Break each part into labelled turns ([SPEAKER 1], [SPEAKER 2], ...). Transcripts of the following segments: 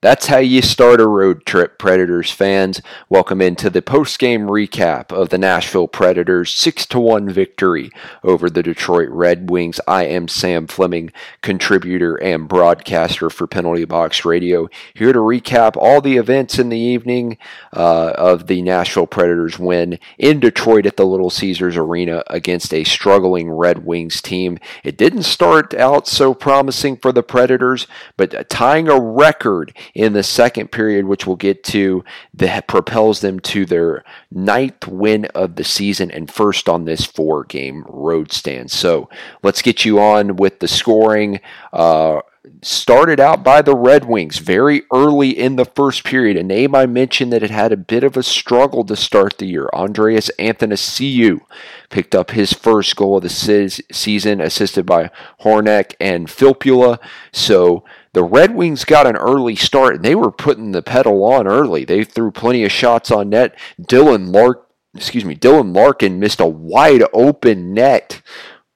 [SPEAKER 1] That's how you start a road trip, Predators fans. Welcome into the post-game recap of the Nashville Predators 6 1 victory over the Detroit Red Wings. I am Sam Fleming, contributor and broadcaster for Penalty Box Radio, here to recap all the events in the evening uh, of the Nashville Predators win in Detroit at the Little Caesars Arena against a struggling Red Wings team. It didn't start out so promising for the Predators, but tying a record in the second period, which we'll get to, that propels them to their ninth win of the season and first on this four game road stand. So let's get you on with the scoring. Uh, started out by the Red Wings very early in the first period. A name I mentioned that had had a bit of a struggle to start the year. Andreas Athanasiou picked up his first goal of the season, assisted by Hronek and Filppula. So the Red Wings got an early start, and they were putting the pedal on early. They threw plenty of shots on net. Dylan Lark, excuse me, Dylan Larkin missed a wide open net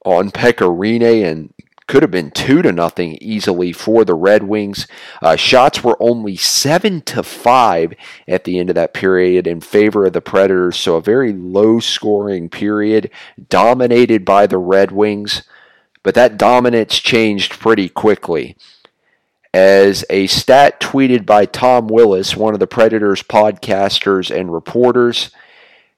[SPEAKER 1] on Pekka Rinne, and could have been two to nothing easily for the Red Wings. Uh, shots were only seven to five at the end of that period in favor of the Predators, so a very low scoring period dominated by the Red Wings. But that dominance changed pretty quickly. As a stat tweeted by Tom Willis, one of the Predators podcasters and reporters,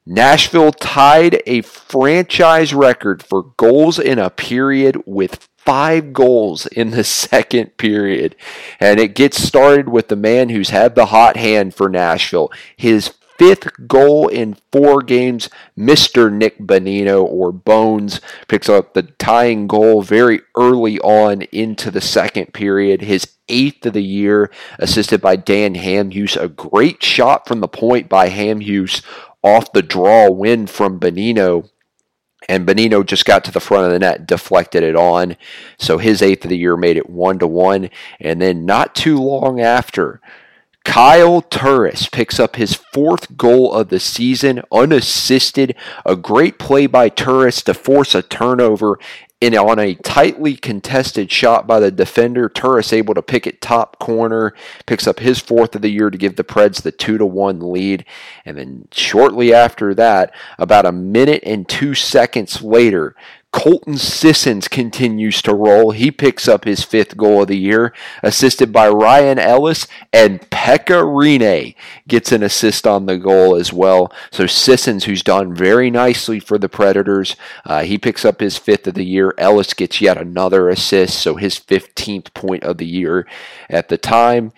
[SPEAKER 1] Nashville tied a franchise record for goals in a period with five goals in the second period. And it gets started with the man who's had the hot hand for Nashville. His fifth goal in four games, Mr. Nick Bonino or Bones picks up the tying goal very early on into the second period. His eighth of the year, assisted by Dan Hamhuis. A great shot from the point by Hamhuis off the draw win from Bonino. and Bonino just got to the front of the net, deflected it on. So his eighth of the year made it one to one. And then not too long after, Kyle Turris picks up his fourth goal of the season unassisted. A great play by Turris to force a turnover and on a tightly contested shot by the defender, Turris able to pick it top corner, picks up his fourth of the year to give the Preds the two to one lead. And then shortly after that, about a minute and two seconds later, Colton Sissons continues to roll. He picks up his fifth goal of the year, assisted by Ryan Ellis, and Pekka Rinne gets an assist on the goal as well. So Sissons, who's done very nicely for the Predators, uh, he picks up his fifth of the year. Ellis gets yet another assist, so his 15th point of the year at the time.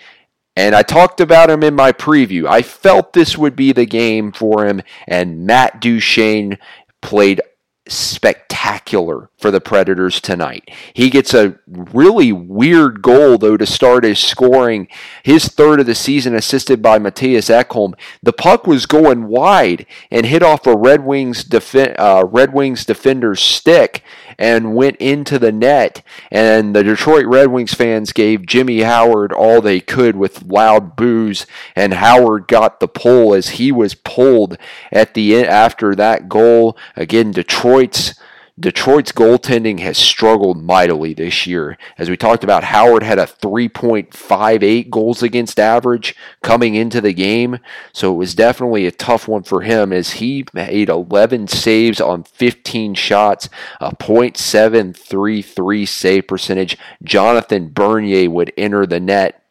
[SPEAKER 1] And I talked about him in my preview. I felt this would be the game for him, and Matt Duchene played spectacular for the Predators tonight. He gets a really weird goal, though, to start his scoring. His third of the season, assisted by Mattias Ekholm. The puck was going wide and hit off a Red Wings, def- uh, Red Wings defender's stick and went into the net. And the Detroit Red Wings fans gave Jimmy Howard all they could with loud boos, and Howard got the pull as he was pulled at the after that goal. Again, Detroit's Detroit's goaltending has struggled mightily this year. As we talked about, Howard had a 3.58 goals against average coming into the game. So it was definitely a tough one for him as he made 11 saves on 15 shots, a .733 save percentage. Jonathan Bernier would enter the net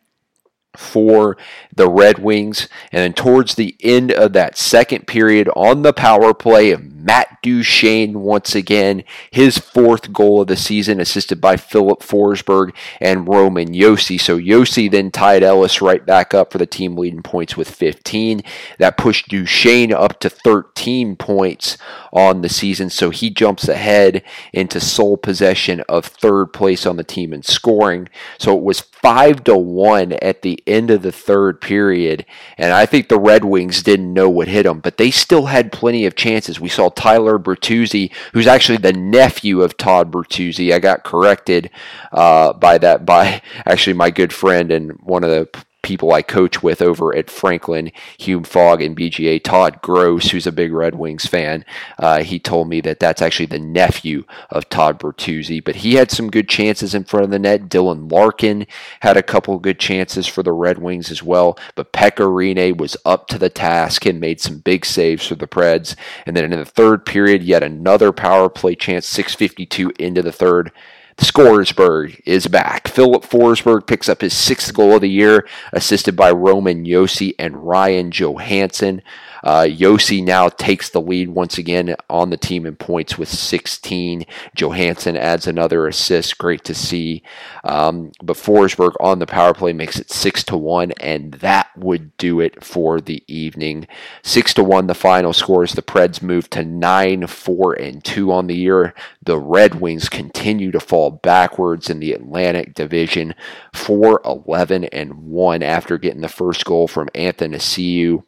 [SPEAKER 1] for the Red Wings. And then towards the end of that second period on the power play, Matt Duchene once again, his fourth goal of the season, assisted by Filip Forsberg and Roman Josi. So Josi then tied Ellis right back up for the team leading points with 15. That pushed Duchene up to 13 points on the season, so he jumps ahead into sole possession of third place on the team in scoring. So it was five to one at the end of the third period, and I think the Red Wings didn't know what hit them, but they still had plenty of chances. We saw Tyler Bertuzzi, who's actually the nephew of Todd Bertuzzi. I got corrected uh, by that by actually my good friend and one of the people I coach with over at Franklin, Hume Fogg, and BGA, Todd Gross, who's a big Red Wings fan, uh, he told me that that's actually the nephew of Todd Bertuzzi. But he had some good chances in front of the net. Dylan Larkin had a couple good chances for the Red Wings as well. But Pekka Rinne was up to the task and made some big saves for the Preds. And then in the third period, yet another power play chance, 652 into the third. Scoresburg is back. Filip Forsberg picks up his sixth goal of the year, assisted by Roman Josi and Ryan Johansen. Uh, Josi now takes the lead once again on the team in points with 16. Johansen adds another assist. Great to see. Um, but Forsberg on the power play makes it 6 to 1, and that would do it for the evening. 6 to 1, the final scores. The Preds move to 9 4 and 2 on the year. The Red Wings continue to fall backwards in the Atlantic Division 4 11 and 1 after getting the first goal from Athanasiou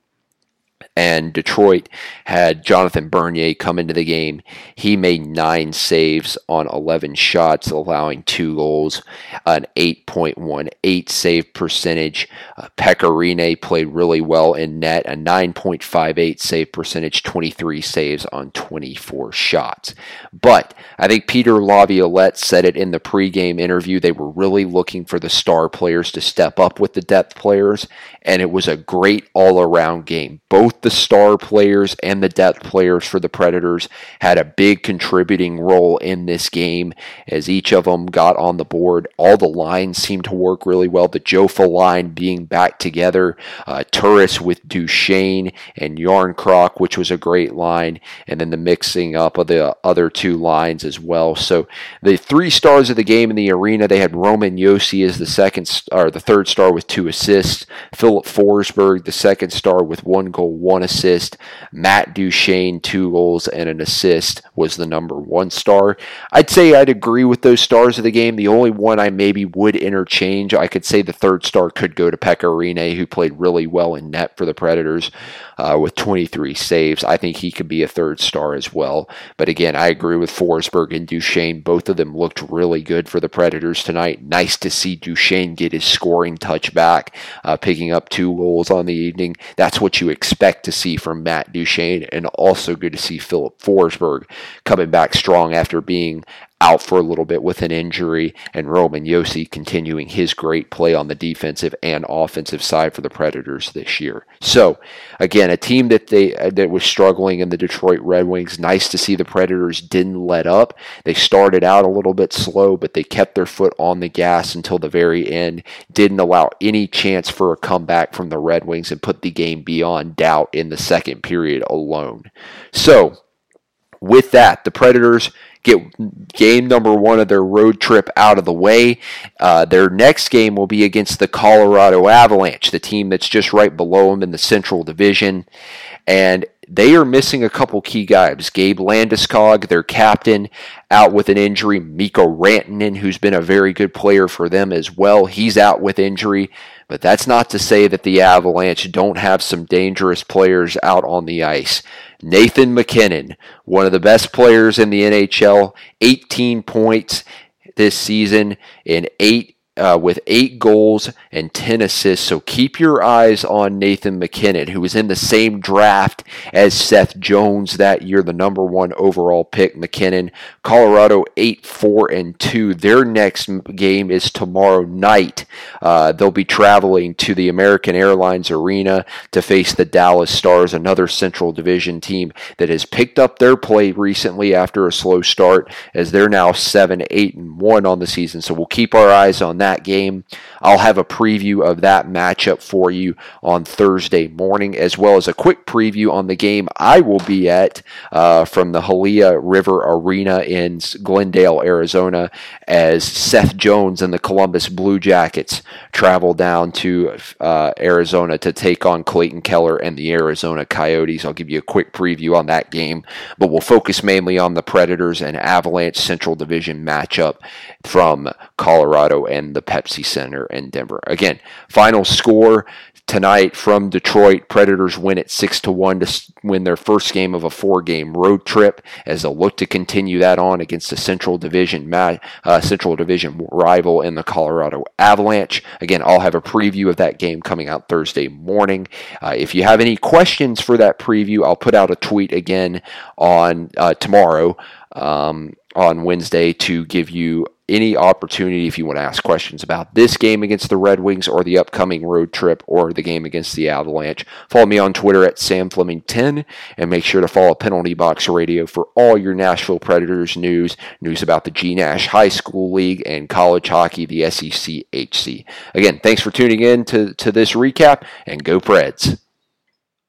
[SPEAKER 1] and Detroit had Jonathan Bernier come into the game. He made nine saves on 11 shots, allowing two goals, an 8.18 save percentage. Uh, Pekka Rinne played really well in net, a 9.58 save percentage, 23 saves on 24 shots. But I think Peter Laviolette said it in the pregame interview. They were really looking for the star players to step up with the depth players, and it was a great all around game. Both the star players and the depth players for the Predators had a big contributing role in this game as each of them got on the board. All the lines seemed to work really well. The Jofa line being back together, uh, Turris with Duchene and Järnkrok, which was a great line, and then the mixing up of the other two lines as well. So the three stars of the game in the arena, they had Roman Josi as the second or the third star with two assists, Filip Forsberg the second star with one goal, one one assist. Matt Duchene, two goals and an assist, was the number one star. I'd say I'd agree with those stars of the game. The only one I maybe would interchange, I could say the third star could go to Pekka who played really well in net for the Predators uh, with 23 saves. I think he could be a third star as well. But again, I agree with Forsberg and Duchene. Both of them looked really good for the Predators tonight. Nice to see Duchene get his scoring touch back, uh, picking up two goals on the evening. That's what you expect to see from Matt Duchene, and also good to see Filip Forsberg coming back strong after being out for a little bit with an injury, and Roman Josi continuing his great play on the defensive and offensive side for the Predators this year. So, again, a team that they uh, that was struggling in the Detroit Red Wings. Nice to see the Predators didn't let up. They started out a little bit slow, but they kept their foot on the gas until the very end. Didn't allow any chance for a comeback from the Red Wings and put the game beyond doubt in the second period alone. So, with that, the Predators get game number one of their road trip out of the way. Uh, their next game will be against the Colorado Avalanche, the team that's just right below them in the Central Division. And they are missing a couple key guys. Gabe Landeskog, their captain, out with an injury. Mikko Rantanen, who's been a very good player for them as well, he's out with injury. But that's not to say that the Avalanche don't have some dangerous players out on the ice. Nathan MacKinnon, one of the best players in the NHL, 18 points this season in eight uh, with eight goals and 10 assists. So keep your eyes on Nathan MacKinnon, who was in the same draft as Seth Jones that year, the number one overall pick. MacKinnon, Colorado 8 4 and 2. Their next game is tomorrow night. Uh, they'll be traveling to the American Airlines Arena to face the Dallas Stars, another Central Division team that has picked up their play recently after a slow start, as they're now 7 8 and 1 on the season. So we'll keep our eyes on that that game. I'll have a preview of that matchup for you on Thursday morning, as well as a quick preview on the game I will be at uh, from the Gila River Arena in Glendale, Arizona, as Seth Jones and the Columbus Blue Jackets travel down to uh, Arizona to take on Clayton Keller and the Arizona Coyotes. I'll give you a quick preview on that game, but we'll focus mainly on the Predators and Avalanche Central Division matchup from Colorado and the Pepsi Center in Denver. Again, final score tonight from Detroit. Predators win at six to one to win their first game of a four-game road trip as they'll look to continue that on against the Central Division uh, Central Division rival in the Colorado Avalanche. Again, I'll have a preview of that game coming out Thursday morning. Uh, if you have any questions for that preview, I'll put out a tweet again on uh, tomorrow. Um, on Wednesday to give you any opportunity if you want to ask questions about this game against the Red Wings or the upcoming road trip or the game against the Avalanche. Follow me on Twitter at Sam Fleming 10 and make sure to follow Penalty Box Radio for all your Nashville Predators news, news about the G Nash High School League and college hockey, the SEC HC. Again, thanks for tuning in to, to this recap and go Preds.